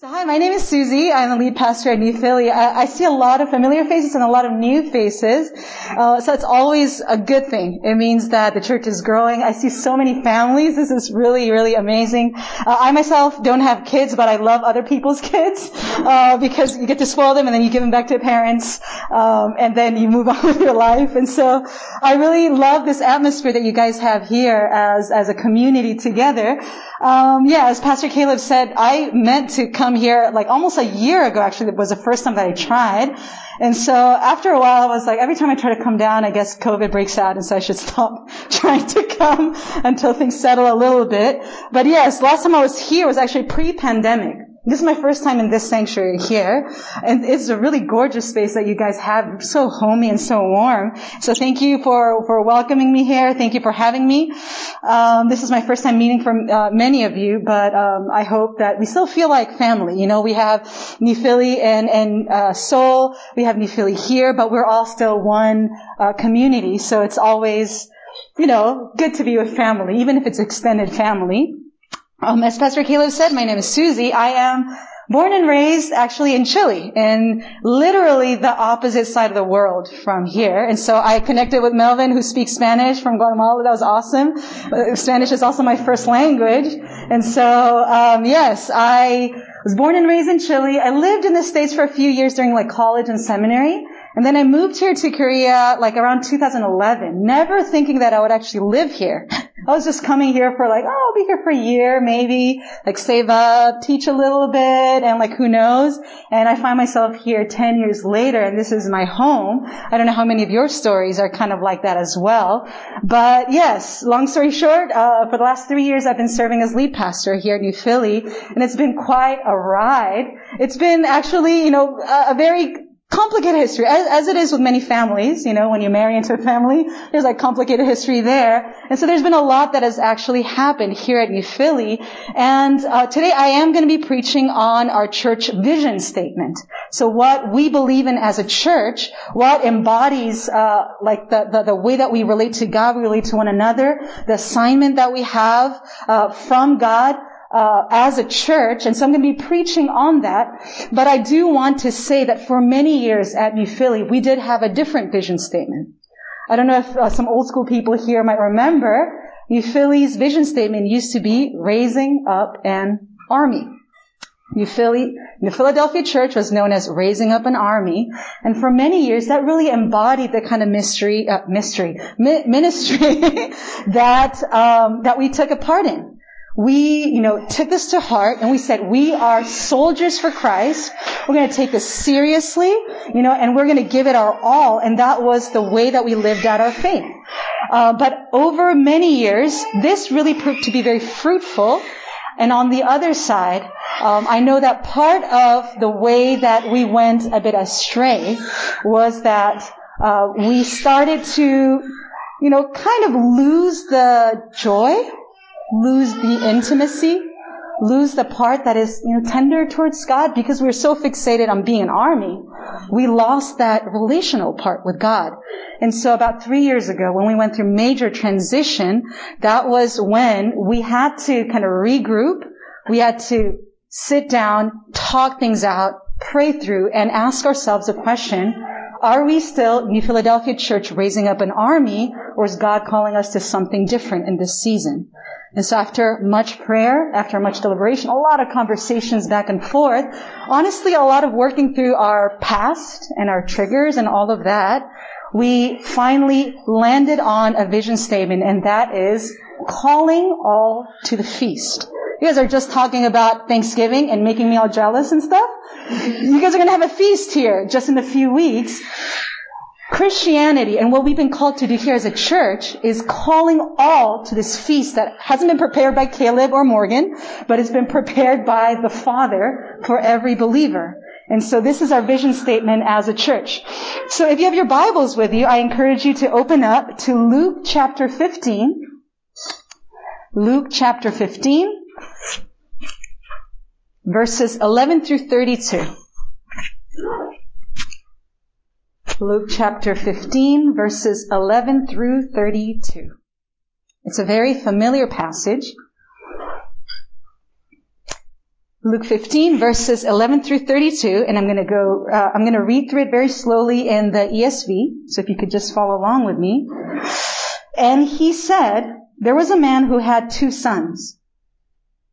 So hi, my name is Susie. I'm the lead pastor at New Philly. I, I see a lot of familiar faces and a lot of new faces. Uh, so it's always a good thing. It means that the church is growing. I see so many families. This is really, really amazing. Uh, I myself don't have kids, but I love other people's kids uh, because you get to spoil them and then you give them back to parents, um, and then you move on with your life. And so I really love this atmosphere that you guys have here as as a community together. Um, yeah, as Pastor Caleb said, I meant to come here like almost a year ago. Actually, it was the first time that I tried. And so after a while, I was like, every time I try to come down, I guess COVID breaks out, and so I should stop trying to come until things settle a little bit. But yes, last time I was here was actually pre-pandemic. This is my first time in this sanctuary here, and it's a really gorgeous space that you guys have, so homey and so warm. So thank you for for welcoming me here. Thank you for having me. Um, this is my first time meeting from uh, many of you, but um, I hope that we still feel like family. You know, we have New Philly and and uh, Seoul, we have New Philly here, but we're all still one uh, community. So it's always, you know, good to be with family, even if it's extended family. Um, as Pastor Caleb said, my name is Susie. I am born and raised actually in Chile, in literally the opposite side of the world from here. And so I connected with Melvin, who speaks Spanish from Guatemala. That was awesome. Uh, Spanish is also my first language. And so, um, yes, I was born and raised in Chile. I lived in the States for a few years during like college and seminary. And then I moved here to Korea like around 2011, never thinking that I would actually live here. I was just coming here for like, oh, I'll be here for a year, maybe, like save up, teach a little bit, and like who knows. And I find myself here 10 years later, and this is my home. I don't know how many of your stories are kind of like that as well. But yes, long story short, uh, for the last three years I've been serving as lead pastor here at New Philly, and it's been quite a ride. It's been actually, you know, a, a very complicated history, as, as, it is with many families, you know, when you marry into a family, there's like complicated history there. And so there's been a lot that has actually happened here at New Philly. And uh, today I am going to be preaching on our church vision statement. So what we believe in as a church, what embodies uh, like the, the, the, way that we relate to God, we relate to one another, the assignment that we have uh, from God, uh, as a church, and so I'm going to be preaching on that. But I do want to say that for many years at New Philly, we did have a different vision statement. I don't know if uh, some old school people here might remember. New Philly's vision statement used to be raising up an army. New Philly, the Philadelphia church was known as raising up an army, and for many years that really embodied the kind of mystery, uh, mystery, mi- ministry that um, that we took a part in we, you know, took this to heart and we said, we are soldiers for Christ. We're going to take this seriously, you know, and we're going to give it our all. And that was the way that we lived out our faith. Uh, but over many years, this really proved to be very fruitful. And on the other side, um, I know that part of the way that we went a bit astray was that uh, we started to, you know, kind of lose the joy lose the intimacy, lose the part that is, you know, tender towards God because we're so fixated on being an army. We lost that relational part with God. And so about three years ago, when we went through major transition, that was when we had to kind of regroup. We had to sit down, talk things out, pray through, and ask ourselves a question. Are we still, New Philadelphia Church, raising up an army, or is God calling us to something different in this season? And so after much prayer, after much deliberation, a lot of conversations back and forth, honestly, a lot of working through our past and our triggers and all of that, we finally landed on a vision statement, and that is calling all to the feast. You guys are just talking about Thanksgiving and making me all jealous and stuff. You guys are going to have a feast here just in a few weeks. Christianity and what we've been called to do here as a church is calling all to this feast that hasn't been prepared by Caleb or Morgan, but it's been prepared by the Father for every believer. And so this is our vision statement as a church. So if you have your Bibles with you, I encourage you to open up to Luke chapter 15. Luke chapter 15, verses 11 through 32. Luke chapter 15 verses 11 through 32. It's a very familiar passage. Luke 15 verses 11 through 32, and I'm going to go, uh, I'm going to read through it very slowly in the ESV, so if you could just follow along with me. And he said, there was a man who had two sons.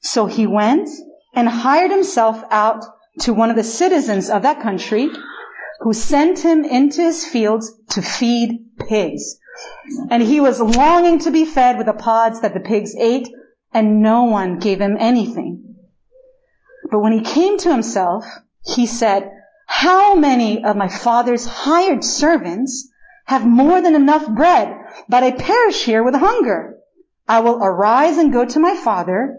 So he went and hired himself out to one of the citizens of that country, who sent him into his fields to feed pigs. And he was longing to be fed with the pods that the pigs ate, and no one gave him anything. But when he came to himself, he said, how many of my father's hired servants have more than enough bread, but I perish here with hunger? I will arise and go to my father,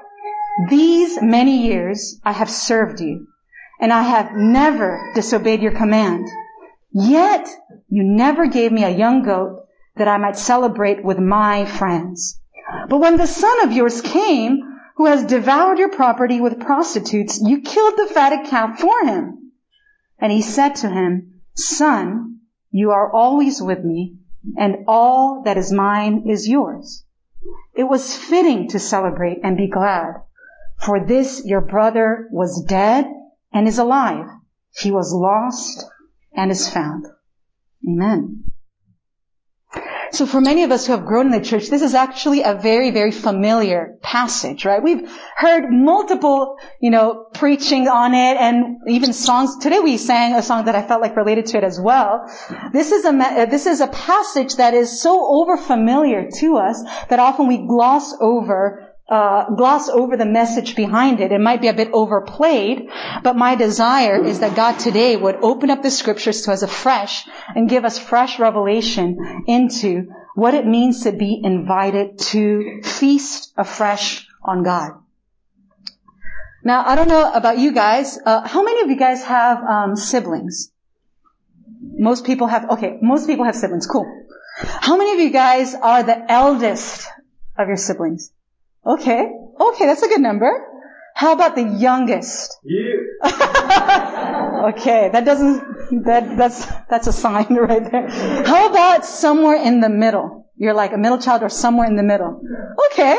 these many years I have served you and I have never disobeyed your command. Yet you never gave me a young goat that I might celebrate with my friends. But when the son of yours came, who has devoured your property with prostitutes, you killed the fatted calf for him. And he said to him, Son, you are always with me, and all that is mine is yours. It was fitting to celebrate and be glad, for this your brother was dead and is alive. He was lost and is found. Amen. So for many of us who have grown in the church, this is actually a very, very familiar passage, right? We've heard multiple, you know, preaching on it and even songs. Today we sang a song that I felt like related to it as well. This is a, uh, this is a passage that is so over familiar to us that often we gloss over uh, gloss over the message behind it. It might be a bit overplayed, but my desire is that God today would open up the scriptures to us afresh and give us fresh revelation into what it means to be invited to feast afresh on God. Now, I don't know about you guys. Uh, how many of you guys have um, siblings? Most people have. Okay, most people have siblings. Cool. How many of you guys are the eldest of your siblings? Okay. Okay, that's a good number. How about the youngest? You. okay, that doesn't, that, that's, that's a sign right there. How about somewhere in the middle? You're like a middle child or somewhere in the middle. Okay.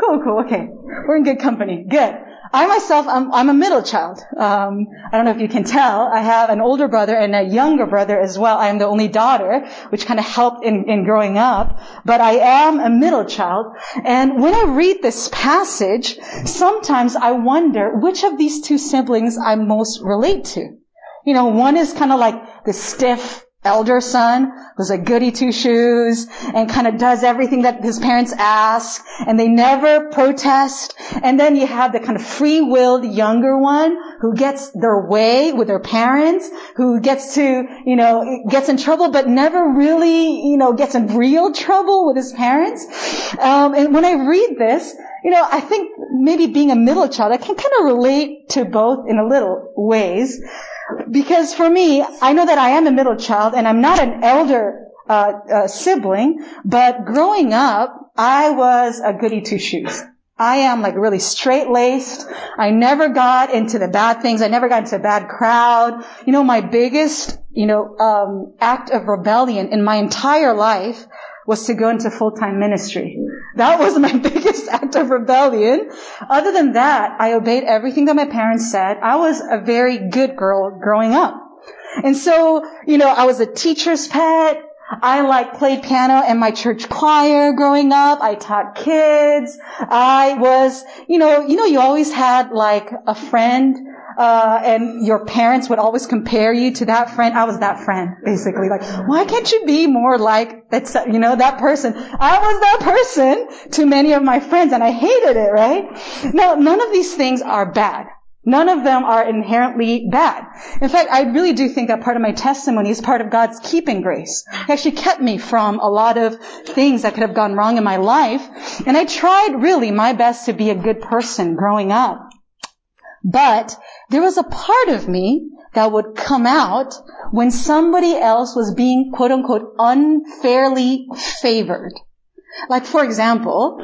Cool, cool, okay. We're in good company. Good. I myself, I'm, I'm a middle child. Um, I don't know if you can tell. I have an older brother and a younger brother as well. I am the only daughter, which kind of helped in, in growing up. But I am a middle child. And when I read this passage, sometimes I wonder which of these two siblings I most relate to. You know, one is kind of like the stiff, elder son who's a goody two shoes and kind of does everything that his parents ask and they never protest. And then you have the kind of free-willed younger one who gets their way with their parents, who gets to, you know, gets in trouble but never really, you know, gets in real trouble with his parents. Um, and when I read this, you know, I think maybe being a middle child, I can kind of relate to both in a little ways. Because for me, I know that I am a middle child and I'm not an elder uh, uh, sibling, but growing up, I was a goody two shoes. I am like really straight laced. I never got into the bad things. I never got into a bad crowd. You know, my biggest, you know, um, act of rebellion in my entire life was to go into full-time ministry. That was my biggest act of rebellion. Other than that, I obeyed everything that my parents said. I was a very good girl growing up. And so, you know, I was a teacher's pet. I like played piano in my church choir growing up. I taught kids. I was, you know, you know, you always had like a friend uh, and your parents would always compare you to that friend. I was that friend, basically. Like, why can't you be more like that, you know, that person? I was that person to many of my friends and I hated it, right? Now, none of these things are bad. None of them are inherently bad. In fact, I really do think that part of my testimony is part of God's keeping grace. He actually kept me from a lot of things that could have gone wrong in my life. And I tried really my best to be a good person growing up. But there was a part of me that would come out when somebody else was being quote unquote unfairly favored. Like for example,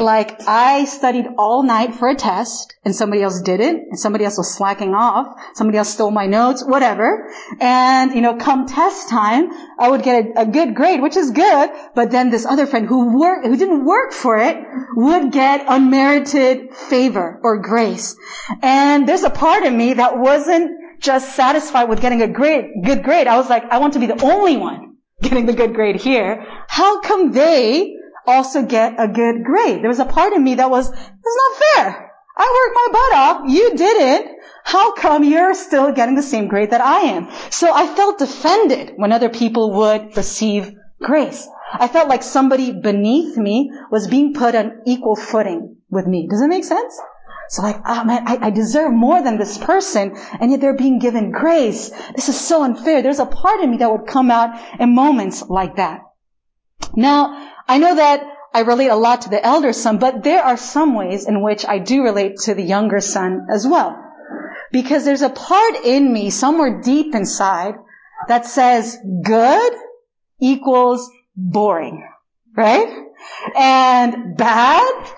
like I studied all night for a test and somebody else didn't and somebody else was slacking off. Somebody else stole my notes, whatever. And, you know, come test time, I would get a, a good grade, which is good. But then this other friend who worked, who didn't work for it would get unmerited favor or grace. And there's a part of me that wasn't just satisfied with getting a great, good grade. I was like, I want to be the only one getting the good grade here. How come they also get a good grade. There was a part of me that was, it's not fair. I worked my butt off. You didn't. How come you're still getting the same grade that I am? So I felt defended when other people would receive grace. I felt like somebody beneath me was being put on equal footing with me. Does that make sense? So like, oh man, I, I deserve more than this person, and yet they're being given grace. This is so unfair. There's a part of me that would come out in moments like that. Now, I know that I relate a lot to the elder son, but there are some ways in which I do relate to the younger son as well. Because there's a part in me somewhere deep inside that says good equals boring, right? And bad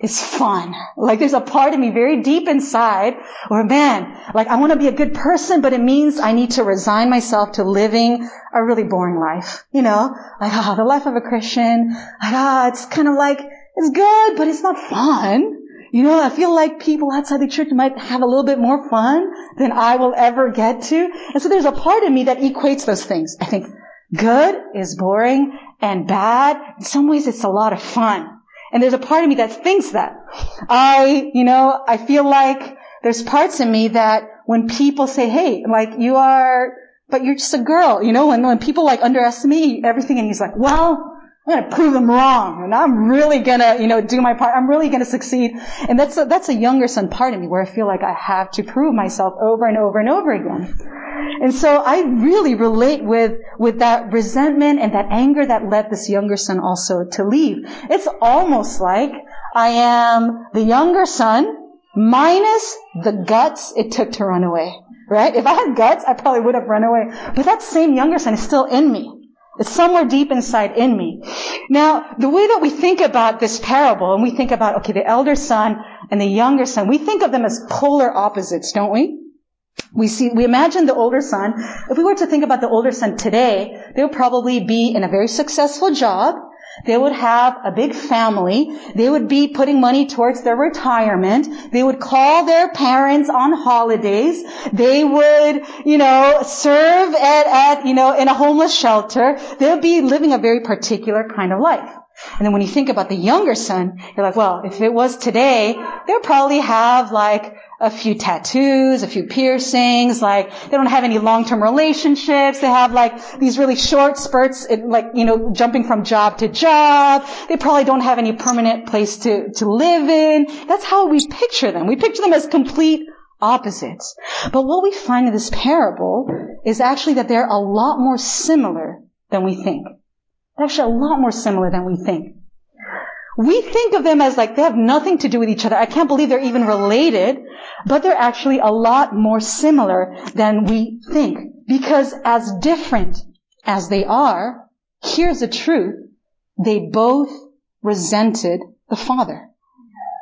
is fun. Like there's a part of me very deep inside where man, like I want to be a good person, but it means I need to resign myself to living a really boring life. You know, like, ah, oh, the life of a Christian, like, ah, oh, it's kind of like, it's good, but it's not fun. You know, I feel like people outside the church might have a little bit more fun than I will ever get to. And so there's a part of me that equates those things. I think good is boring and bad. In some ways it's a lot of fun. And there's a part of me that thinks that. I, you know, I feel like there's parts of me that when people say, hey, like you are, but you're just a girl, you know, when, when people like underestimate everything and he's like, well, I'm gonna prove them wrong, and I'm really gonna, you know, do my part. I'm really gonna succeed. And that's a, that's a younger son part of me where I feel like I have to prove myself over and over and over again. And so I really relate with, with that resentment and that anger that led this younger son also to leave. It's almost like I am the younger son minus the guts it took to run away. Right? If I had guts, I probably would have run away. But that same younger son is still in me. It's somewhere deep inside in me. Now, the way that we think about this parable, and we think about, okay, the elder son and the younger son, we think of them as polar opposites, don't we? We see, we imagine the older son, if we were to think about the older son today, they would probably be in a very successful job. They would have a big family. They would be putting money towards their retirement. They would call their parents on holidays. They would, you know, serve at, at, you know, in a homeless shelter. They would be living a very particular kind of life. And then when you think about the younger son, you're like, well, if it was today, they'll probably have like a few tattoos, a few piercings, like they don't have any long-term relationships. They have like these really short spurts, like, you know, jumping from job to job. They probably don't have any permanent place to, to live in. That's how we picture them. We picture them as complete opposites. But what we find in this parable is actually that they're a lot more similar than we think. They're actually a lot more similar than we think. We think of them as like they have nothing to do with each other. I can't believe they're even related, but they're actually a lot more similar than we think. Because as different as they are, here's the truth. They both resented the father.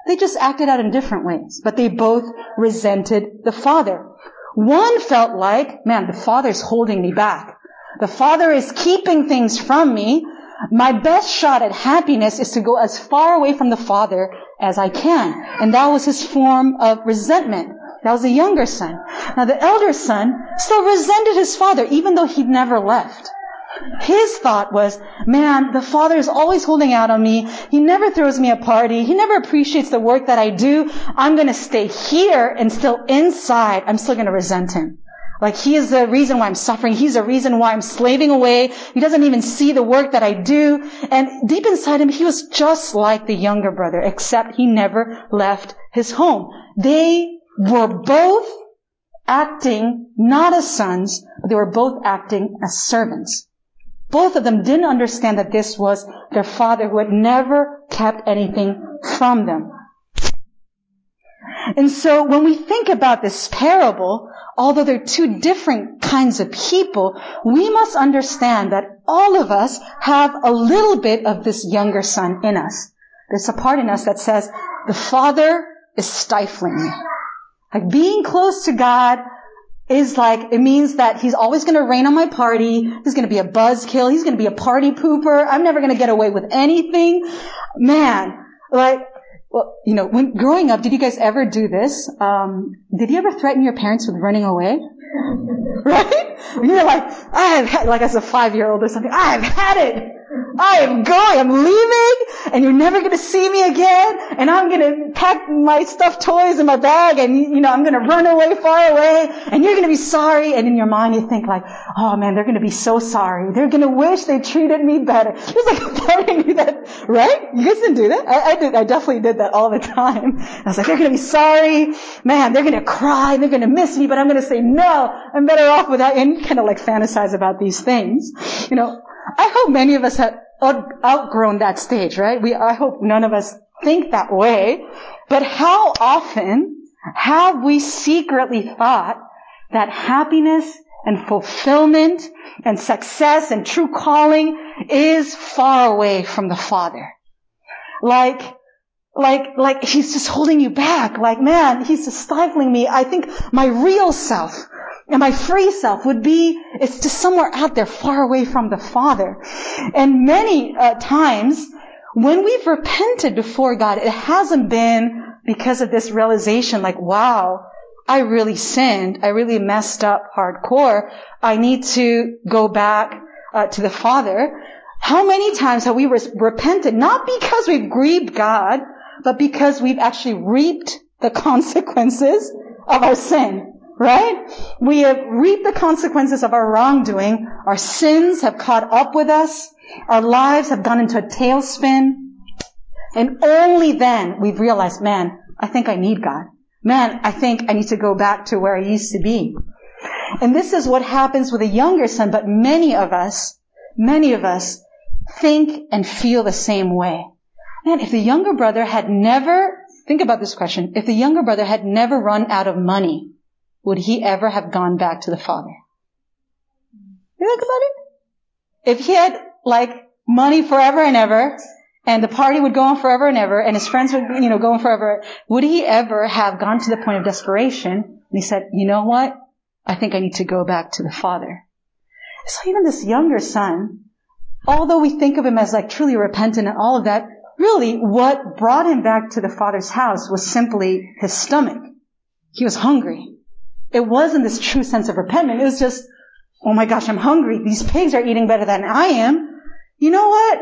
They just acted out in different ways, but they both resented the father. One felt like, man, the father's holding me back. The father is keeping things from me. My best shot at happiness is to go as far away from the father as I can. And that was his form of resentment. That was the younger son. Now the elder son still resented his father, even though he'd never left. His thought was, man, the father is always holding out on me. He never throws me a party. He never appreciates the work that I do. I'm going to stay here and still inside, I'm still going to resent him. Like he is the reason why I'm suffering. He's the reason why I'm slaving away. He doesn't even see the work that I do. And deep inside him, he was just like the younger brother, except he never left his home. They were both acting not as sons, but they were both acting as servants. Both of them didn't understand that this was their father who had never kept anything from them. And so when we think about this parable, although they're two different kinds of people, we must understand that all of us have a little bit of this younger son in us. There's a part in us that says, the father is stifling me. Like being close to God is like, it means that he's always going to rain on my party. He's going to be a buzzkill. He's going to be a party pooper. I'm never going to get away with anything. Man, like, well, you know, when growing up, did you guys ever do this? Um, did you ever threaten your parents with running away? right? You're like, I have had, like as a five year old or something, I have had it. I am going, I'm leaving, and you're never gonna see me again, and I'm gonna pack my stuffed toys in my bag, and you know, I'm gonna run away far away, and you're gonna be sorry, and in your mind you think like, oh man, they're gonna be so sorry. They're gonna wish they treated me better. There's like a part of me that, right? You guys didn't do that? I, I did, I definitely did that all the time. I was like, they're gonna be sorry, man, they're gonna cry, they're gonna miss me, but I'm gonna say, no, I'm better off without, and kind of like fantasize about these things. You know, I hope many of us have outgrown that stage, right? We, I hope none of us think that way. But how often have we secretly thought that happiness and fulfillment and success and true calling is far away from the Father? Like, like, like he's just holding you back. Like, man, he's just stifling me. I think my real self, and my free self would be, it's just somewhere out there far away from the Father. And many uh, times, when we've repented before God, it hasn't been because of this realization like, wow, I really sinned. I really messed up hardcore. I need to go back uh, to the Father. How many times have we re- repented? Not because we've grieved God, but because we've actually reaped the consequences of our sin right? We have reaped the consequences of our wrongdoing. Our sins have caught up with us. Our lives have gone into a tailspin. And only then we've realized, man, I think I need God. Man, I think I need to go back to where I used to be. And this is what happens with a younger son, but many of us, many of us think and feel the same way. Man, if the younger brother had never, think about this question, if the younger brother had never run out of money, would he ever have gone back to the Father? You think about it? If he had like money forever and ever, and the party would go on forever and ever, and his friends would, you know, go on forever, would he ever have gone to the point of desperation? And he said, you know what? I think I need to go back to the Father. So even this younger son, although we think of him as like truly repentant and all of that, really what brought him back to the Father's house was simply his stomach. He was hungry. It wasn't this true sense of repentance. It was just, oh my gosh, I'm hungry. These pigs are eating better than I am. You know what?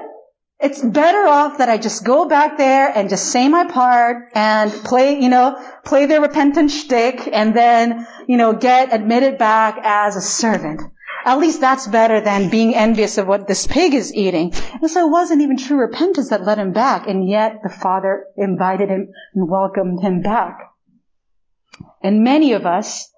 it's better off that I just go back there and just say my part and play, you know, play the repentant shtick and then, you know, get admitted back as a servant. At least that's better than being envious of what this pig is eating. And so it wasn't even true repentance that led him back, and yet the Father invited him and welcomed him back. And many of us,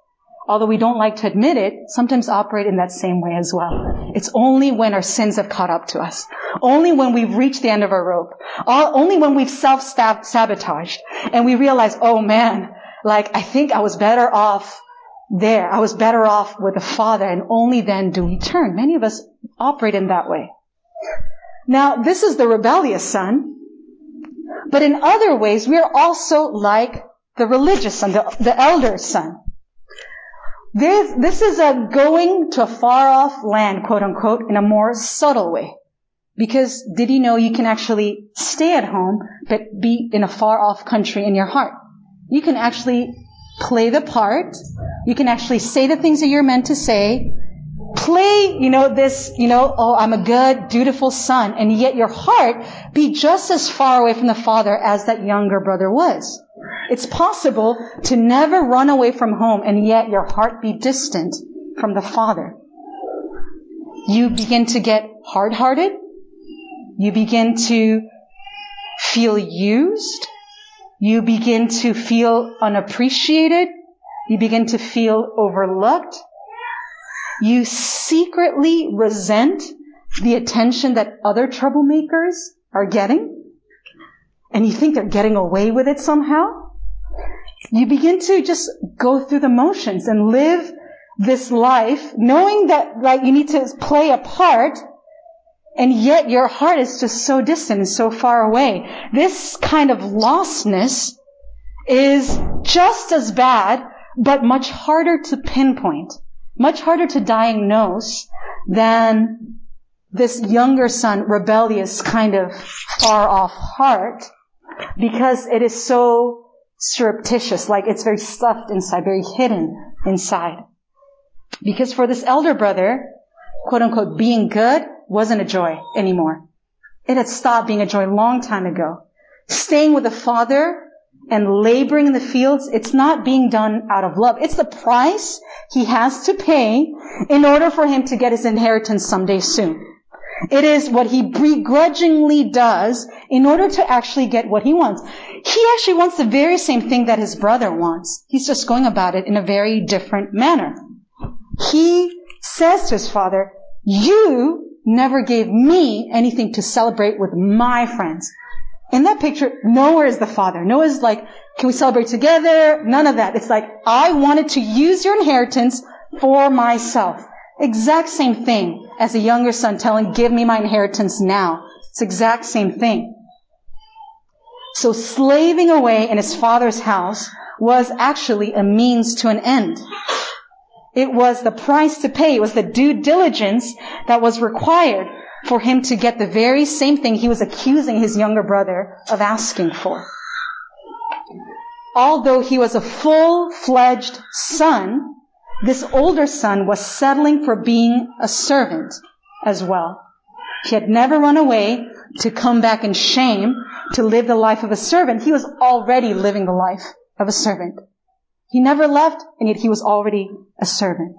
although we don't like to admit it, sometimes operate in that same way as well. It's only when our sins have caught up to us. Only when we've reached the end of our rope. Only when we've self-sabotaged and we realize, oh man, like I think I was better off there. I was better off with the Father and only then do we turn. Many of us operate in that way. Now, this is the rebellious son. But in other ways, we are also like the religious son, the, the elder son. This, this is a going to a far off land, quote unquote, in a more subtle way. Because did you know you can actually stay at home, but be in a far off country in your heart? You can actually play the part. You can actually say the things that you're meant to say. Play, you know, this, you know, oh, I'm a good, dutiful son, and yet your heart be just as far away from the father as that younger brother was. It's possible to never run away from home and yet your heart be distant from the Father. You begin to get hard-hearted. You begin to feel used. You begin to feel unappreciated. You begin to feel overlooked. You secretly resent the attention that other troublemakers are getting. And you think they're getting away with it somehow. You begin to just go through the motions and live this life knowing that like you need to play a part and yet your heart is just so distant and so far away. This kind of lostness is just as bad, but much harder to pinpoint, much harder to diagnose than this younger son, rebellious kind of far off heart, because it is so surreptitious, like it's very stuffed inside, very hidden inside. Because for this elder brother, quote unquote, being good wasn't a joy anymore. It had stopped being a joy long time ago. Staying with the father and laboring in the fields, it's not being done out of love. It's the price he has to pay in order for him to get his inheritance someday soon. It is what he begrudgingly does in order to actually get what he wants. He actually wants the very same thing that his brother wants. He's just going about it in a very different manner. He says to his father, you never gave me anything to celebrate with my friends. In that picture, nowhere is the father. Noah's like, can we celebrate together? None of that. It's like, I wanted to use your inheritance for myself. Exact same thing as a younger son telling, give me my inheritance now. It's exact same thing. So slaving away in his father's house was actually a means to an end. It was the price to pay. It was the due diligence that was required for him to get the very same thing he was accusing his younger brother of asking for. Although he was a full-fledged son, this older son was settling for being a servant as well. He had never run away to come back in shame to live the life of a servant. He was already living the life of a servant. He never left, and yet he was already a servant.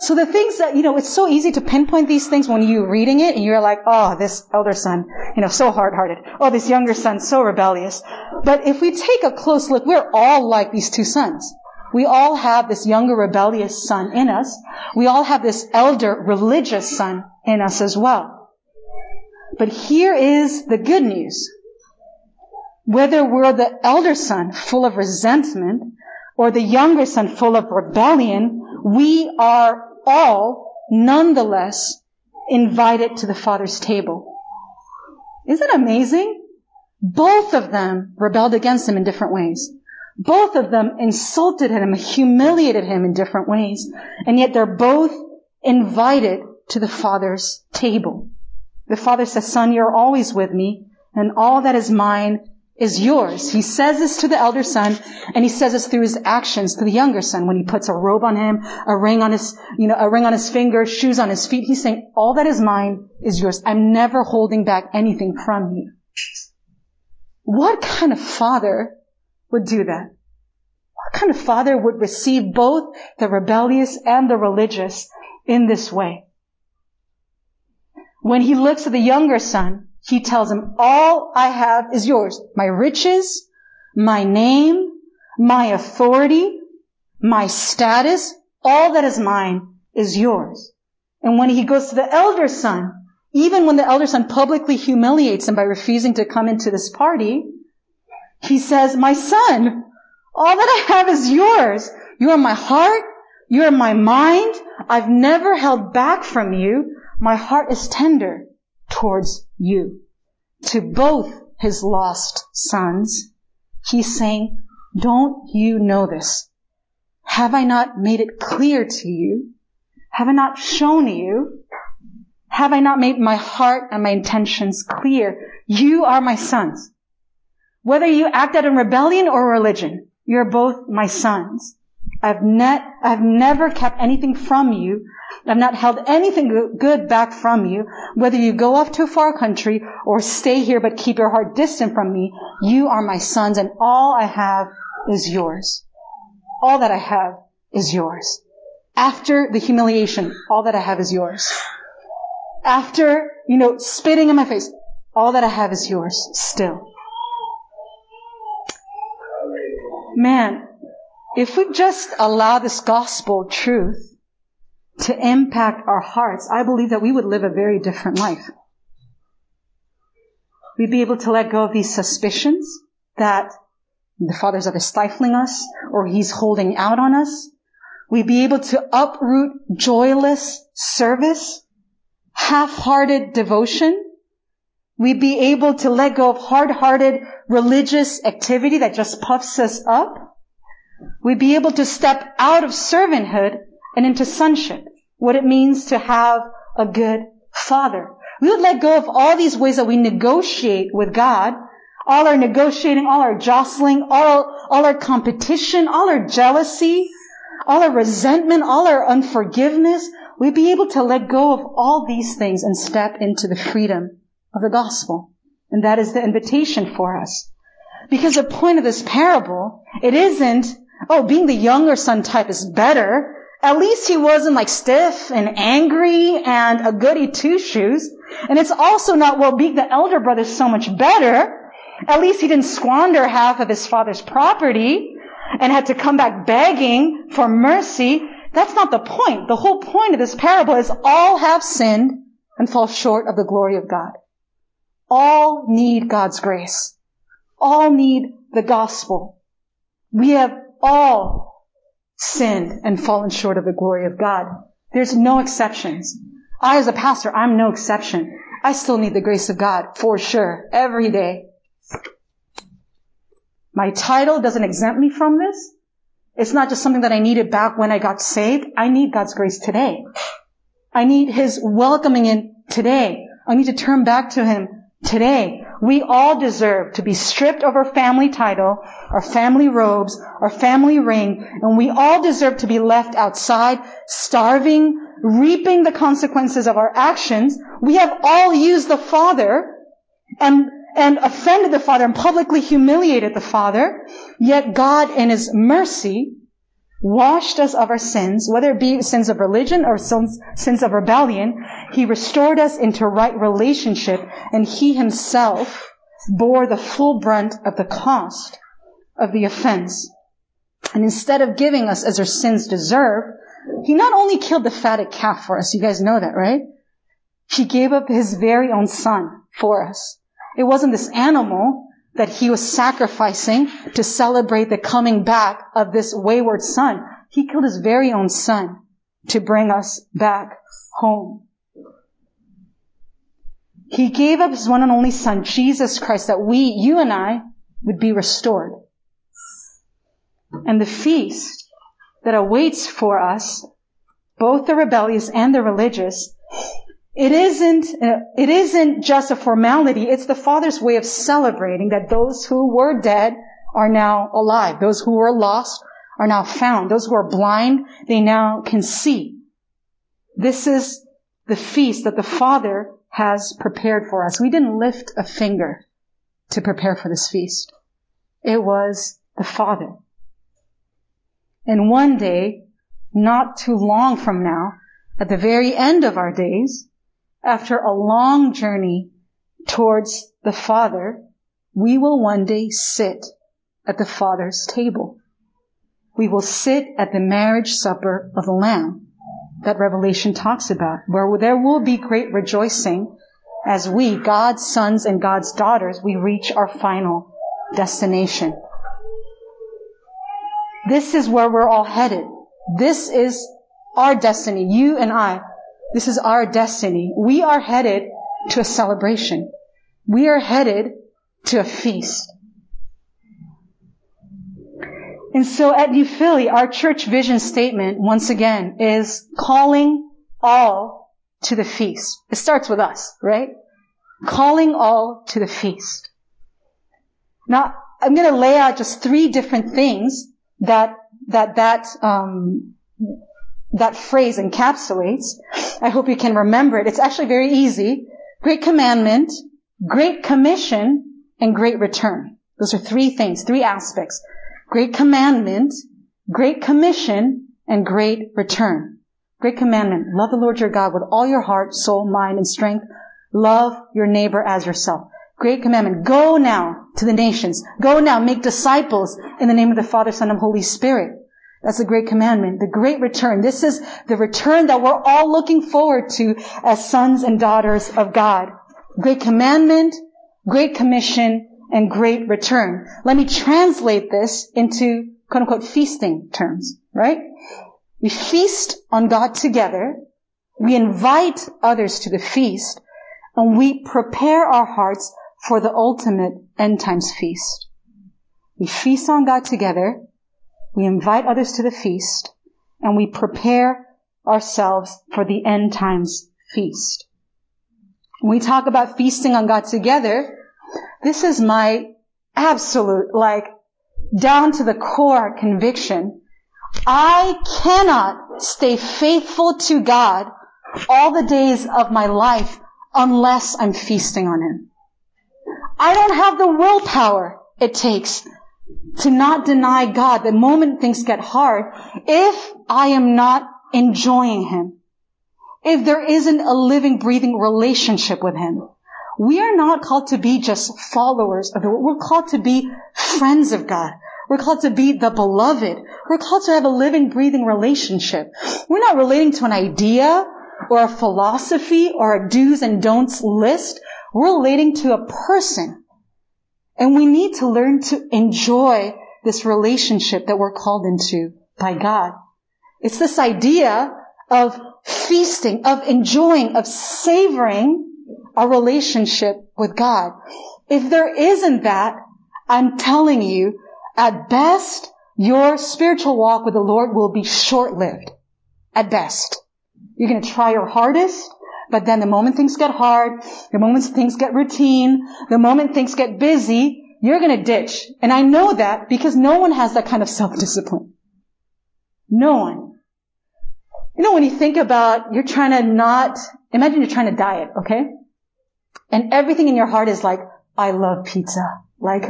So the things that, you know, it's so easy to pinpoint these things when you're reading it and you're like, oh, this elder son, you know, so hard-hearted. Oh, this younger son, so rebellious. But if we take a close look, we're all like these two sons. We all have this younger rebellious son in us. We all have this elder religious son in us as well. But here is the good news. Whether we're the elder son full of resentment or the younger son full of rebellion, we are all nonetheless invited to the Father's table. Isn't it amazing? Both of them rebelled against him in different ways. Both of them insulted him, humiliated him in different ways, and yet they're both invited to the Father's table. The Father says, Son, you're always with me, and all that is mine is yours. He says this to the elder son, and he says this through his actions to the younger son when he puts a robe on him, a ring on his, you know, a ring on his finger, shoes on his feet. He's saying, all that is mine is yours. I'm never holding back anything from you. What kind of father would do that? What kind of father would receive both the rebellious and the religious in this way? When he looks at the younger son, he tells him, all I have is yours. My riches, my name, my authority, my status, all that is mine is yours. And when he goes to the elder son, even when the elder son publicly humiliates him by refusing to come into this party, he says, my son, all that I have is yours. You are my heart. You are my mind. I've never held back from you. My heart is tender towards you. To both his lost sons, he's saying, don't you know this? Have I not made it clear to you? Have I not shown you? Have I not made my heart and my intentions clear? You are my sons. Whether you act out in rebellion or religion, you're both my sons. I've, ne- I've never kept anything from you I've not held anything good back from you. Whether you go off to a far country or stay here but keep your heart distant from me, you are my sons and all I have is yours. All that I have is yours. After the humiliation, all that I have is yours. After, you know, spitting in my face, all that I have is yours still. Man, if we just allow this gospel truth to impact our hearts, I believe that we would live a very different life. We'd be able to let go of these suspicions that the Father's either stifling us or He's holding out on us. We'd be able to uproot joyless service, half-hearted devotion. We'd be able to let go of hard-hearted religious activity that just puffs us up. We'd be able to step out of servanthood and into sonship, what it means to have a good father. We would let go of all these ways that we negotiate with God, all our negotiating, all our jostling, all, all our competition, all our jealousy, all our resentment, all our unforgiveness. We'd be able to let go of all these things and step into the freedom of the gospel. And that is the invitation for us. Because the point of this parable, it isn't, oh, being the younger son type is better. At least he wasn't like stiff and angry and a goody two shoes. And it's also not, well, being the elder brother is so much better. At least he didn't squander half of his father's property and had to come back begging for mercy. That's not the point. The whole point of this parable is all have sinned and fall short of the glory of God. All need God's grace. All need the gospel. We have all sinned and fallen short of the glory of God. There's no exceptions. I, as a pastor, I'm no exception. I still need the grace of God, for sure, every day. My title doesn't exempt me from this. It's not just something that I needed back when I got saved. I need God's grace today. I need His welcoming in today. I need to turn back to Him today. We all deserve to be stripped of our family title, our family robes, our family ring, and we all deserve to be left outside, starving, reaping the consequences of our actions. We have all used the Father and, and offended the Father and publicly humiliated the Father, yet God in His mercy washed us of our sins, whether it be sins of religion or sins, sins of rebellion. He restored us into right relationship and He Himself bore the full brunt of the cost of the offense. And instead of giving us as our sins deserve, He not only killed the fatted calf for us, you guys know that, right? He gave up His very own Son for us. It wasn't this animal that he was sacrificing to celebrate the coming back of this wayward son. He killed his very own son to bring us back home. He gave up his one and only son, Jesus Christ, that we, you and I, would be restored. And the feast that awaits for us, both the rebellious and the religious, it isn't, uh, it isn't just a formality. It's the Father's way of celebrating that those who were dead are now alive. Those who were lost are now found. Those who are blind, they now can see. This is the feast that the Father has prepared for us. We didn't lift a finger to prepare for this feast. It was the Father. And one day, not too long from now, at the very end of our days, after a long journey towards the Father, we will one day sit at the Father's table. We will sit at the marriage supper of the Lamb that Revelation talks about, where there will be great rejoicing as we, God's sons and God's daughters, we reach our final destination. This is where we're all headed. This is our destiny. You and I. This is our destiny. We are headed to a celebration. We are headed to a feast. And so at New Philly, our church vision statement, once again, is calling all to the feast. It starts with us, right? Calling all to the feast. Now, I'm going to lay out just three different things that that that um, that phrase encapsulates. I hope you can remember it. It's actually very easy. Great commandment, great commission, and great return. Those are three things, three aspects. Great commandment, great commission, and great return. Great commandment. Love the Lord your God with all your heart, soul, mind, and strength. Love your neighbor as yourself. Great commandment. Go now to the nations. Go now, make disciples in the name of the Father, Son, and Holy Spirit. That's the great commandment. The great return. This is the return that we're all looking forward to as sons and daughters of God. Great commandment, great commission, and great return. Let me translate this into quote unquote feasting terms, right? We feast on God together. We invite others to the feast and we prepare our hearts for the ultimate end times feast. We feast on God together, we invite others to the feast, and we prepare ourselves for the end times feast. When we talk about feasting on God together, this is my absolute, like, down to the core conviction. I cannot stay faithful to God all the days of my life unless I'm feasting on Him. I don't have the willpower it takes to not deny God the moment things get hard if I am not enjoying Him. If there isn't a living, breathing relationship with Him. We are not called to be just followers of the We're called to be friends of God. We're called to be the beloved. We're called to have a living, breathing relationship. We're not relating to an idea or a philosophy or a do's and don'ts list. We're relating to a person. And we need to learn to enjoy this relationship that we're called into by God. It's this idea of feasting, of enjoying, of savoring our relationship with God. If there isn't that, I'm telling you, at best, your spiritual walk with the Lord will be short-lived. At best. You're going to try your hardest. But then the moment things get hard, the moment things get routine, the moment things get busy, you're gonna ditch. And I know that because no one has that kind of self-discipline. No one. You know, when you think about, you're trying to not, imagine you're trying to diet, okay? And everything in your heart is like, I love pizza. Like,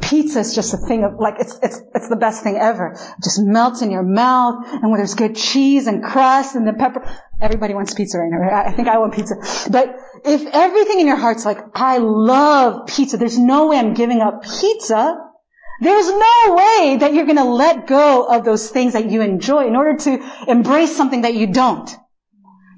pizza is just a thing of, like, it's, it's, it's the best thing ever. It just melts in your mouth, and when there's good cheese and crust and the pepper, everybody wants pizza right now, right? I think I want pizza. But if everything in your heart's like, I love pizza, there's no way I'm giving up pizza, there's no way that you're gonna let go of those things that you enjoy in order to embrace something that you don't.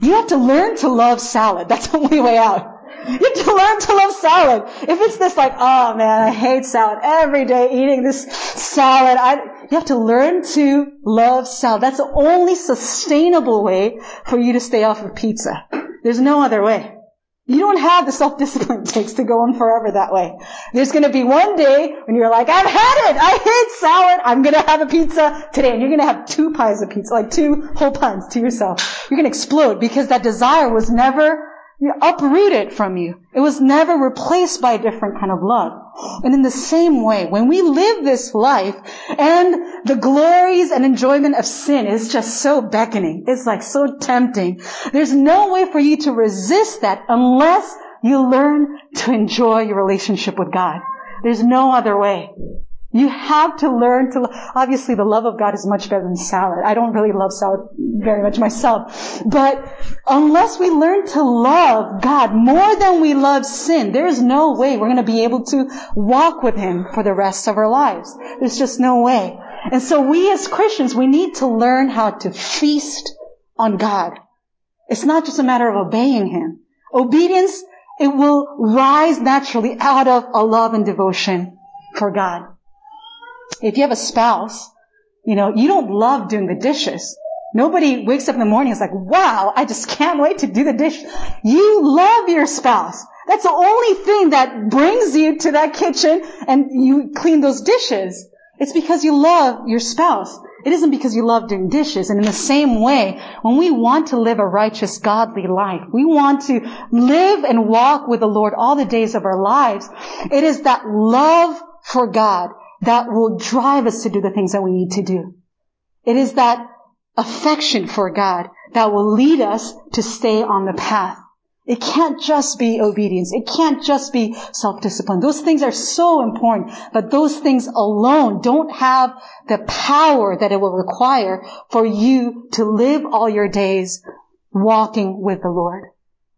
You have to learn to love salad. That's the only way out. You have to learn to love salad. If it's this like, oh man, I hate salad every day eating this salad, I, you have to learn to love salad. That's the only sustainable way for you to stay off of pizza. There's no other way. You don't have the self-discipline it takes to go on forever that way. There's gonna be one day when you're like, I've had it! I hate salad! I'm gonna have a pizza today. And you're gonna have two pies of pizza, like two whole puns to yourself. You're gonna explode because that desire was never You uproot it from you. It was never replaced by a different kind of love. And in the same way, when we live this life and the glories and enjoyment of sin is just so beckoning, it's like so tempting, there's no way for you to resist that unless you learn to enjoy your relationship with God. There's no other way. You have to learn to, obviously the love of God is much better than salad. I don't really love salad very much myself. But unless we learn to love God more than we love sin, there is no way we're going to be able to walk with Him for the rest of our lives. There's just no way. And so we as Christians, we need to learn how to feast on God. It's not just a matter of obeying Him. Obedience, it will rise naturally out of a love and devotion for God. If you have a spouse, you know, you don't love doing the dishes. Nobody wakes up in the morning and is like, wow, I just can't wait to do the dish. You love your spouse. That's the only thing that brings you to that kitchen and you clean those dishes. It's because you love your spouse. It isn't because you love doing dishes. And in the same way, when we want to live a righteous, godly life, we want to live and walk with the Lord all the days of our lives, it is that love for God that will drive us to do the things that we need to do. It is that affection for God that will lead us to stay on the path. It can't just be obedience. It can't just be self-discipline. Those things are so important, but those things alone don't have the power that it will require for you to live all your days walking with the Lord.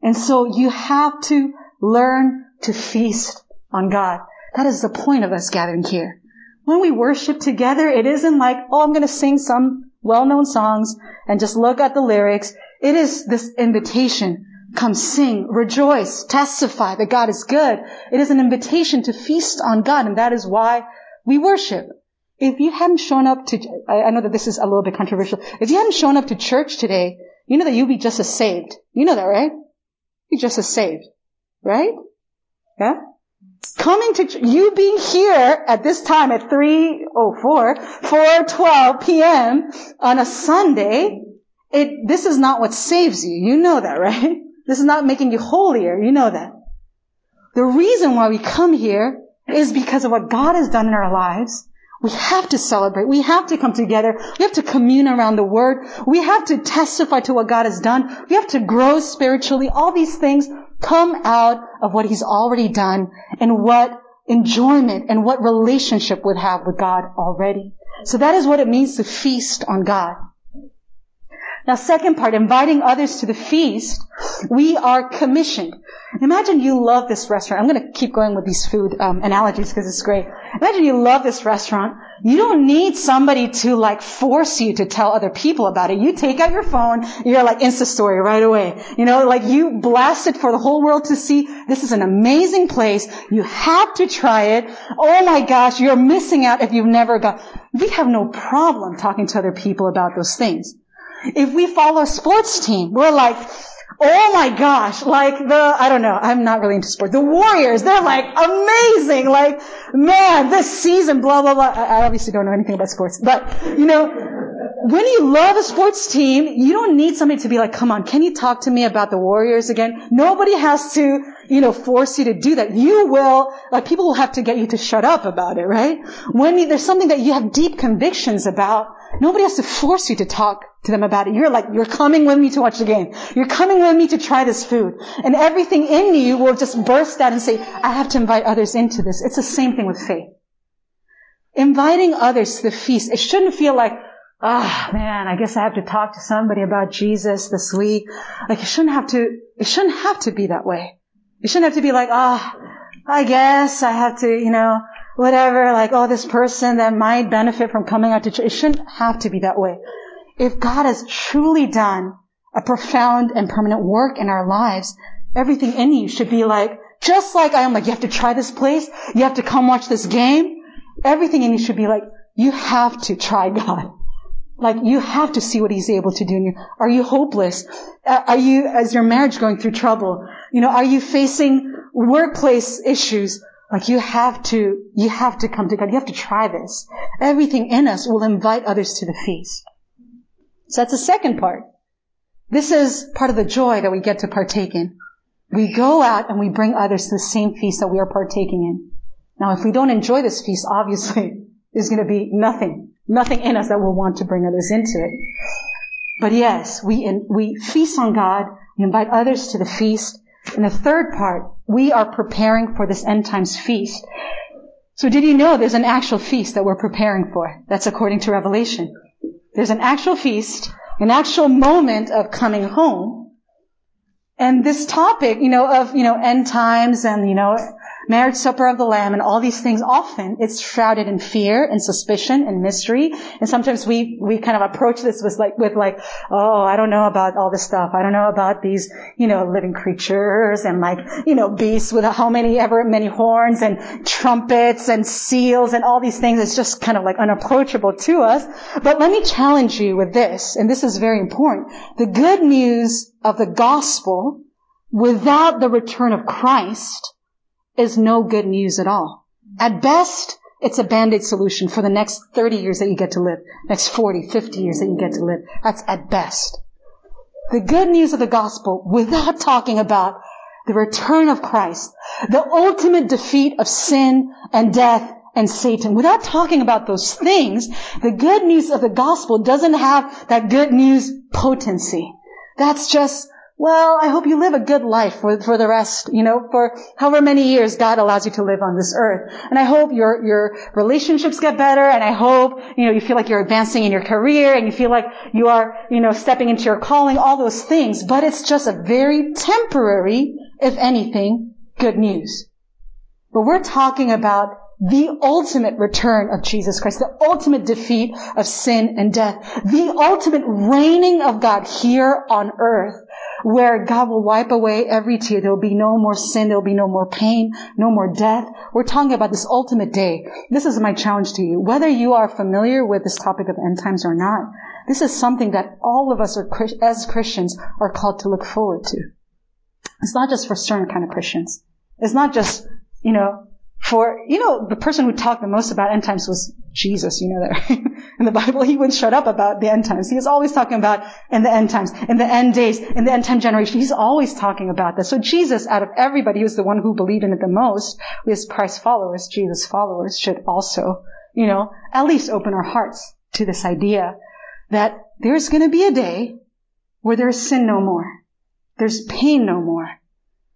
And so you have to learn to feast on God. That is the point of us gathering here. When we worship together, it isn't like, oh, I'm going to sing some well-known songs and just look at the lyrics. It is this invitation. Come sing, rejoice, testify that God is good. It is an invitation to feast on God, and that is why we worship. If you hadn't shown up to, I know that this is a little bit controversial. If you hadn't shown up to church today, you know that you'll be just as saved. You know that, right? You're just as saved. Right? Yeah? Coming to you being here at this time at 304 412 p.m. on a Sunday it this is not what saves you. You know that right? This is not making you holier. You know that. The reason why we come here is because of what God has done in our lives we have to celebrate. We have to come together. We have to commune around the word. We have to testify to what God has done. We have to grow spiritually. All these things come out of what he's already done and what enjoyment and what relationship we have with God already. So that is what it means to feast on God. Now, second part, inviting others to the feast, we are commissioned. Imagine you love this restaurant. I'm going to keep going with these food um, analogies because it's great. Imagine you love this restaurant. You don't need somebody to like force you to tell other people about it. You take out your phone, you're like Insta story right away. You know, like you blast it for the whole world to see. This is an amazing place. You have to try it. Oh my gosh, you're missing out if you've never gone. We have no problem talking to other people about those things. If we follow a sports team, we're like, oh my gosh, like the, I don't know, I'm not really into sports. The Warriors, they're like amazing. Like, man, this season, blah, blah, blah. I obviously don't know anything about sports, but, you know, when you love a sports team, you don't need somebody to be like, come on, can you talk to me about the Warriors again? Nobody has to, you know, force you to do that. You will, like people will have to get you to shut up about it, right? When you, there's something that you have deep convictions about, nobody has to force you to talk to them about it. You're like, you're coming with me to watch the game. You're coming with me to try this food. And everything in you will just burst out and say, I have to invite others into this. It's the same thing with faith. Inviting others to the feast, it shouldn't feel like, ah, oh, man, I guess I have to talk to somebody about Jesus this week. Like it shouldn't have to, it shouldn't have to be that way. It shouldn't have to be like, ah, oh, I guess I have to, you know, whatever, like, oh, this person that might benefit from coming out to church. It shouldn't have to be that way if God has truly done a profound and permanent work in our lives, everything in you should be like, just like I am like, you have to try this place, you have to come watch this game. Everything in you should be like, you have to try God. Like, you have to see what He's able to do in you. Are you hopeless? Uh, are you, as your marriage going through trouble? You know, are you facing workplace issues? Like, you have to, you have to come to God. You have to try this. Everything in us will invite others to the feast. So that's the second part. This is part of the joy that we get to partake in. we go out and we bring others to the same feast that we are partaking in. Now, if we don't enjoy this feast, obviously, there's going to be nothing, nothing in us that will want to bring others into it. But yes, we, in, we feast on God, we invite others to the feast. And the third part, we are preparing for this end times feast. So did you know there's an actual feast that we're preparing for? That's according to Revelation. There's an actual feast, an actual moment of coming home. And this topic, you know, of, you know, end times and, you know, marriage supper of the lamb and all these things often it's shrouded in fear and suspicion and mystery. And sometimes we we kind of approach this with like with like oh i don't know about all this stuff. I don't know about these you know living creatures and like you know beasts with how many ever many horns and trumpets and seals and all these things. It's just kind of like unapproachable to us. But let me challenge you with this and this is very important. The good news of the gospel without the return of christ is no good news at all. Mm-hmm. At best, it's a band-aid solution for the next 30 years that you get to live, next 40, 50 years that you get to live. That's at best. The good news of the gospel, without talking about the return of Christ, the ultimate defeat of sin and death and Satan, without talking about those things, the good news of the gospel doesn't have that good news potency. That's just well, I hope you live a good life for, for the rest, you know, for however many years God allows you to live on this earth. And I hope your, your relationships get better and I hope, you know, you feel like you're advancing in your career and you feel like you are, you know, stepping into your calling, all those things. But it's just a very temporary, if anything, good news. But we're talking about the ultimate return of Jesus Christ, the ultimate defeat of sin and death, the ultimate reigning of God here on earth where God will wipe away every tear. There will be no more sin. There will be no more pain, no more death. We're talking about this ultimate day. This is my challenge to you. Whether you are familiar with this topic of end times or not, this is something that all of us are, as Christians are called to look forward to. It's not just for certain kind of Christians. It's not just, you know, for, you know, the person who talked the most about end times was Jesus, you know that? In the Bible, he wouldn't shut up about the end times. He was always talking about in the end times, in the end days, in the end time generation. He's always talking about this. So Jesus, out of everybody, was the one who believed in it the most. We as Christ followers, Jesus followers, should also, you know, at least open our hearts to this idea that there's going to be a day where there's sin no more. There's pain no more.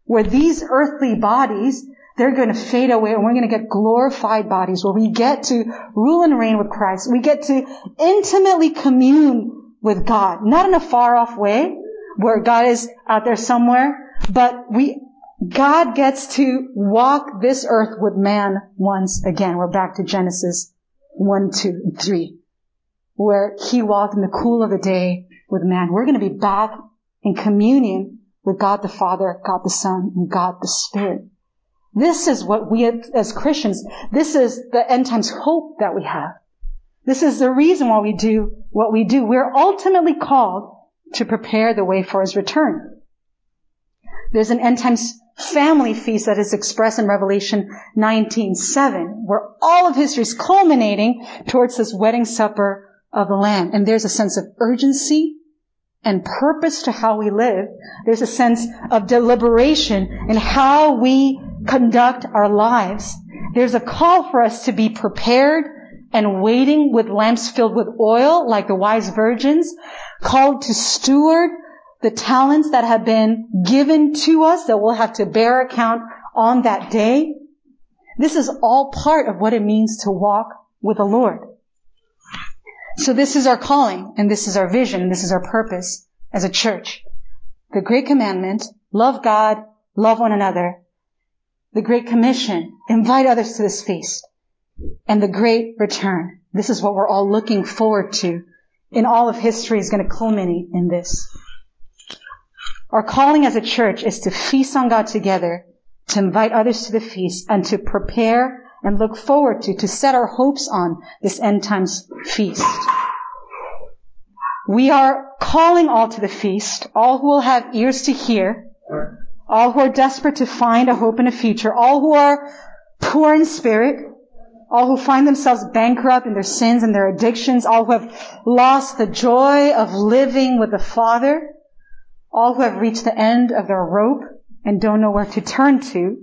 Where these earthly bodies they're going to fade away and we're going to get glorified bodies where we get to rule and reign with Christ. We get to intimately commune with God, not in a far off way where God is out there somewhere, but we, God gets to walk this earth with man once again. We're back to Genesis 1, 2, 3, where he walked in the cool of the day with man. We're going to be back in communion with God the Father, God the Son, and God the Spirit. This is what we as Christians, this is the end times hope that we have. This is the reason why we do what we do. We're ultimately called to prepare the way for his return. There's an end times family feast that is expressed in Revelation 19:7, where all of history is culminating towards this wedding supper of the Lamb. And there's a sense of urgency and purpose to how we live. There's a sense of deliberation in how we conduct our lives. There's a call for us to be prepared and waiting with lamps filled with oil like the wise virgins, called to steward the talents that have been given to us that we'll have to bear account on that day. This is all part of what it means to walk with the Lord. So this is our calling and this is our vision and this is our purpose as a church. The great commandment, love God, love one another, the Great Commission, invite others to this feast, and the Great Return. This is what we're all looking forward to. In all of history is going to culminate in this. Our calling as a church is to feast on God together, to invite others to the feast, and to prepare and look forward to, to set our hopes on this end times feast. We are calling all to the feast, all who will have ears to hear, all who are desperate to find a hope and a future, all who are poor in spirit, all who find themselves bankrupt in their sins and their addictions, all who have lost the joy of living with the Father, all who have reached the end of their rope, and don't know where to turn to.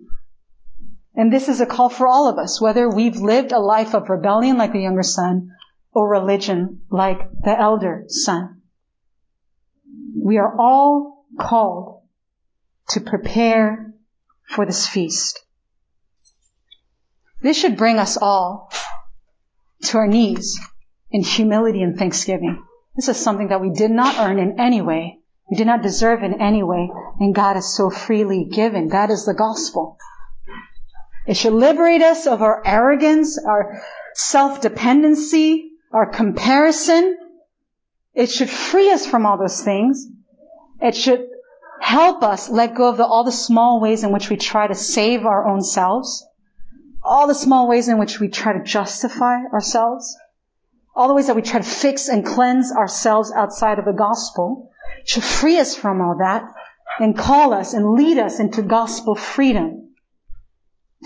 And this is a call for all of us, whether we've lived a life of rebellion like the younger son or religion like the elder son. We are all called to prepare for this feast. This should bring us all to our knees in humility and thanksgiving. This is something that we did not earn in any way. We did not deserve in any way, and God has so freely given. That is the gospel. It should liberate us of our arrogance, our self-dependency, our comparison. It should free us from all those things. It should help us let go of the, all the small ways in which we try to save our own selves, all the small ways in which we try to justify ourselves, all the ways that we try to fix and cleanse ourselves outside of the gospel, to free us from all that and call us and lead us into gospel freedom.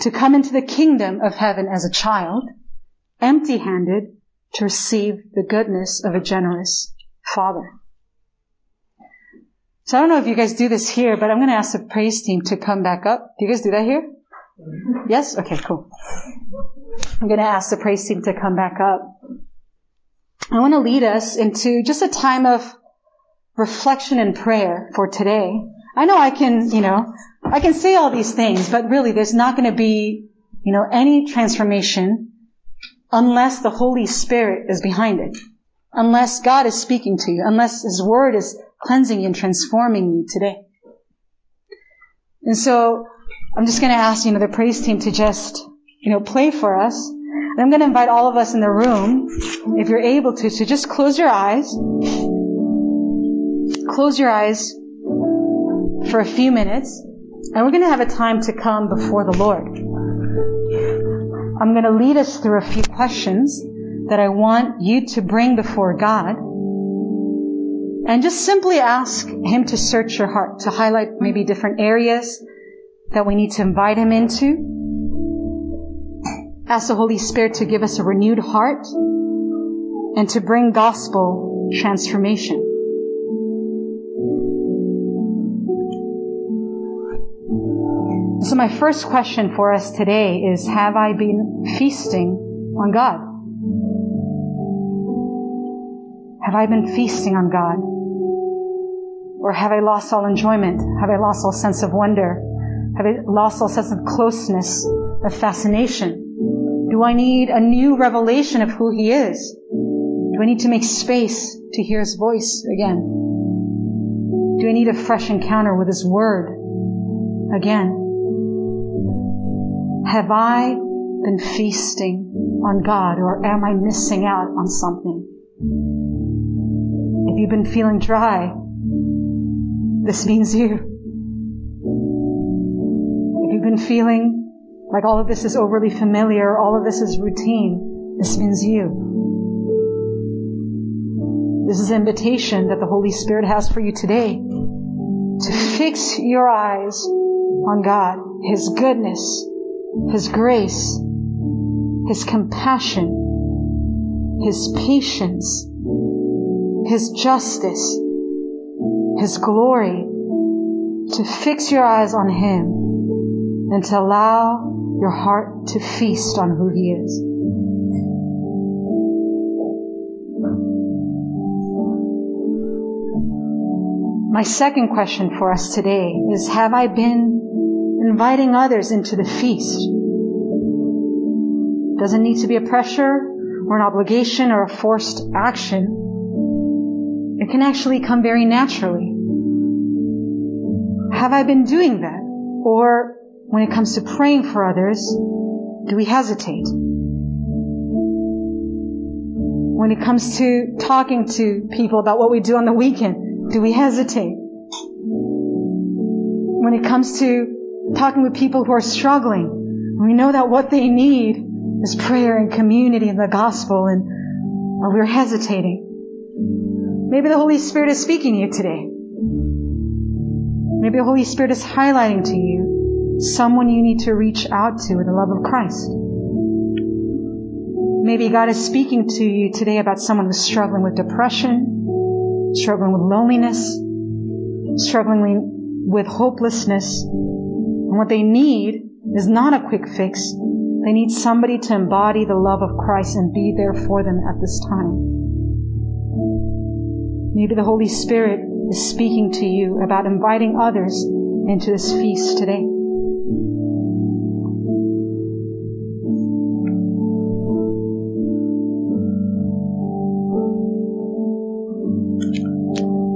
To come into the kingdom of heaven as a child, empty handed, to receive the goodness of a generous father. So I don't know if you guys do this here, but I'm going to ask the praise team to come back up. Do you guys do that here? Yes? Okay, cool. I'm going to ask the praise team to come back up. I want to lead us into just a time of reflection and prayer for today. I know I can, you know, I can say all these things, but really there's not going to be, you know, any transformation unless the Holy Spirit is behind it. Unless God is speaking to you. Unless His Word is cleansing and transforming you today. And so, I'm just going to ask, you know, the praise team to just, you know, play for us. And I'm going to invite all of us in the room, if you're able to, to just close your eyes. Close your eyes for a few minutes. And we're going to have a time to come before the Lord. I'm going to lead us through a few questions that I want you to bring before God. And just simply ask Him to search your heart, to highlight maybe different areas that we need to invite Him into. Ask the Holy Spirit to give us a renewed heart and to bring gospel transformation. So my first question for us today is, have I been feasting on God? Have I been feasting on God? Or have I lost all enjoyment? Have I lost all sense of wonder? Have I lost all sense of closeness, of fascination? Do I need a new revelation of who He is? Do I need to make space to hear His voice again? Do I need a fresh encounter with His Word again? Have I been feasting on God or am I missing out on something? If you've been feeling dry, this means you. If you've been feeling like all of this is overly familiar, all of this is routine, this means you. This is an invitation that the Holy Spirit has for you today to fix your eyes on God, His goodness, his grace, His compassion, His patience, His justice, His glory, to fix your eyes on Him and to allow your heart to feast on who He is. My second question for us today is, have I been inviting others into the feast. Doesn't need to be a pressure or an obligation or a forced action. It can actually come very naturally. Mm-hmm. Have I been doing that? Or when it comes to praying for others, do we hesitate? When it comes to talking to people about what we do on the weekend, do we hesitate? When it comes to talking with people who are struggling. We know that what they need is prayer and community and the gospel, and uh, we're hesitating. Maybe the Holy Spirit is speaking to you today. Maybe the Holy Spirit is highlighting to you someone you need to reach out to with the love of Christ. Maybe God is speaking to you today about someone who's struggling with depression, struggling with loneliness, struggling with hopelessness. And what they need is not a quick fix. They need somebody to embody the love of Christ and be there for them at this time. Maybe the Holy Spirit is speaking to you about inviting others into this feast today.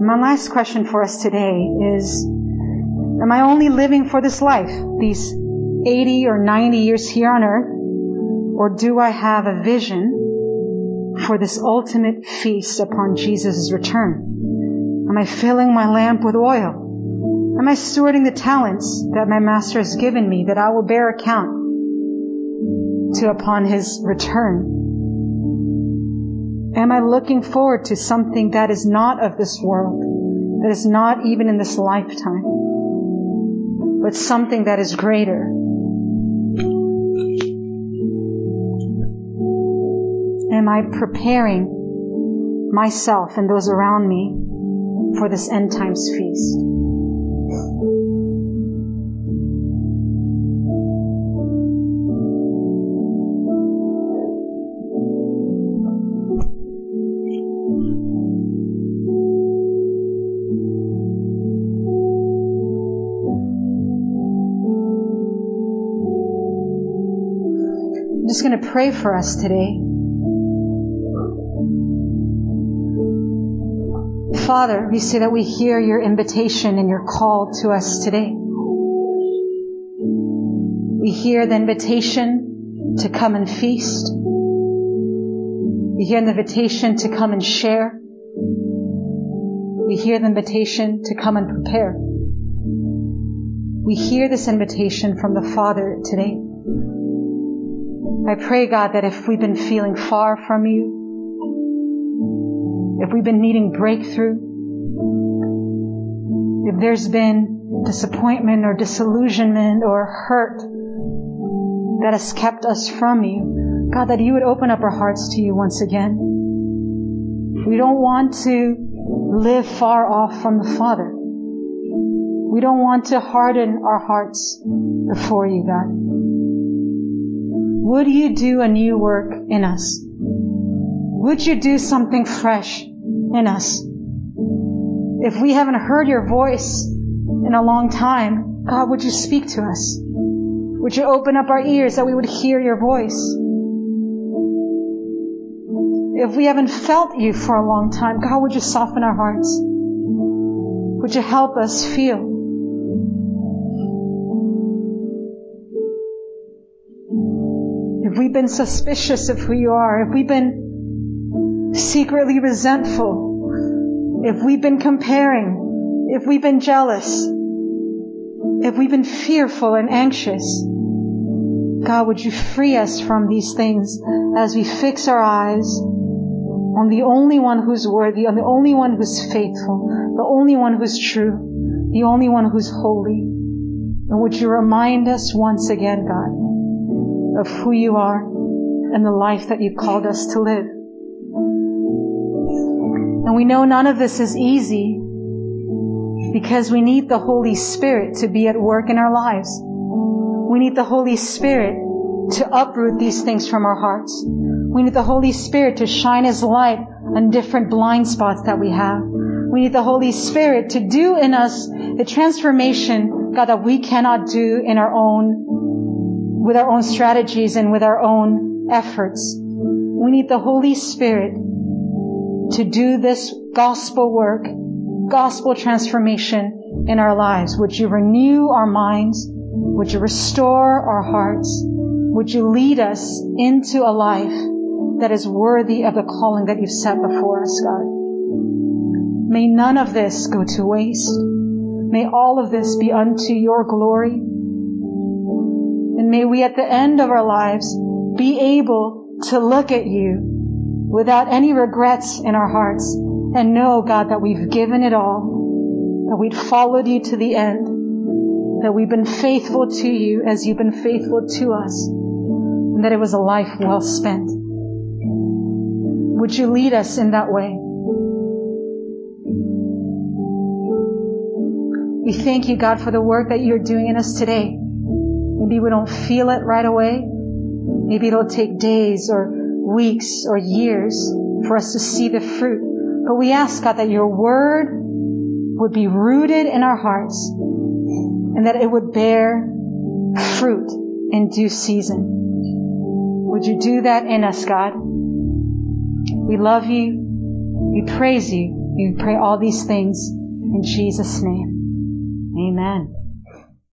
My last question for us today is, am I only living for this life, these 80 or 90 years here on earth, or do I have a vision for this ultimate feast upon Jesus' return? Am I filling my lamp with oil? Am I stewarding the talents that my master has given me that I will bear account to upon his return? Am I looking forward to something that is not of this world, that is not even in this lifetime, but something that is greater? Am I preparing myself and those around me for this end times feast? I'm just going to pray for us today. Father, we say that we hear your invitation and your call to us today. We hear the invitation to come and feast. We hear the invitation to come and share. We hear the invitation to come and prepare. We hear this invitation from the Father today. I pray, God, that if we've been feeling far from you, if we've been needing breakthrough, if there's been disappointment or disillusionment or hurt that has kept us from you, God, that you would open up our hearts to you once again. We don't want to live far off from the Father. We don't want to harden our hearts before you, God. Would you do a new work in us? Would you do something fresh in us? If we haven't heard your voice in a long time, God, would you speak to us? Would you open up our ears that we would hear your voice? If we haven't felt you for a long time, God, would you soften our hearts? Would you help us feel? If we've been suspicious of who you are, if we've been secretly resentful, if we've been comparing, if we've been jealous, if we've been fearful and anxious, God, would you free us from these things as we fix our eyes on the only one who's worthy, on the only one who's faithful, the only one who's true, the only one who's holy. And would you remind us once again, God, of who you are and the life that you've called us to live. And we know none of this is easy because we need the Holy Spirit to be at work in our lives. We need the Holy Spirit to uproot these things from our hearts. We need the Holy Spirit to shine His light on different blind spots that we have. We need the Holy Spirit to do in us the transformation, God, that we cannot do in our own with our own strategies and with our own efforts. We need the Holy Spirit to do this gospel work, gospel transformation in our lives. Would you renew our minds? Would you restore our hearts? Would you lead us into a life that is worthy of the calling that you've set before us, God? May none of this go to waste. May all of this be unto your glory and may we at the end of our lives be able to look at you without any regrets in our hearts and know, God, that we've given it all, that we've followed you to the end, that we've been faithful to you as you've been faithful to us, and that it was a life well spent. Would you lead us in that way? We thank you, God, for the work that you're doing in us today. Maybe we don't feel it right away. Maybe it'll take days or weeks or years for us to see the fruit. But we ask, God, that your word would be rooted in our hearts and that it would bear fruit in due season. Would you do that in us, God? We love you. We praise you. We pray all these things in Jesus' name. Amen.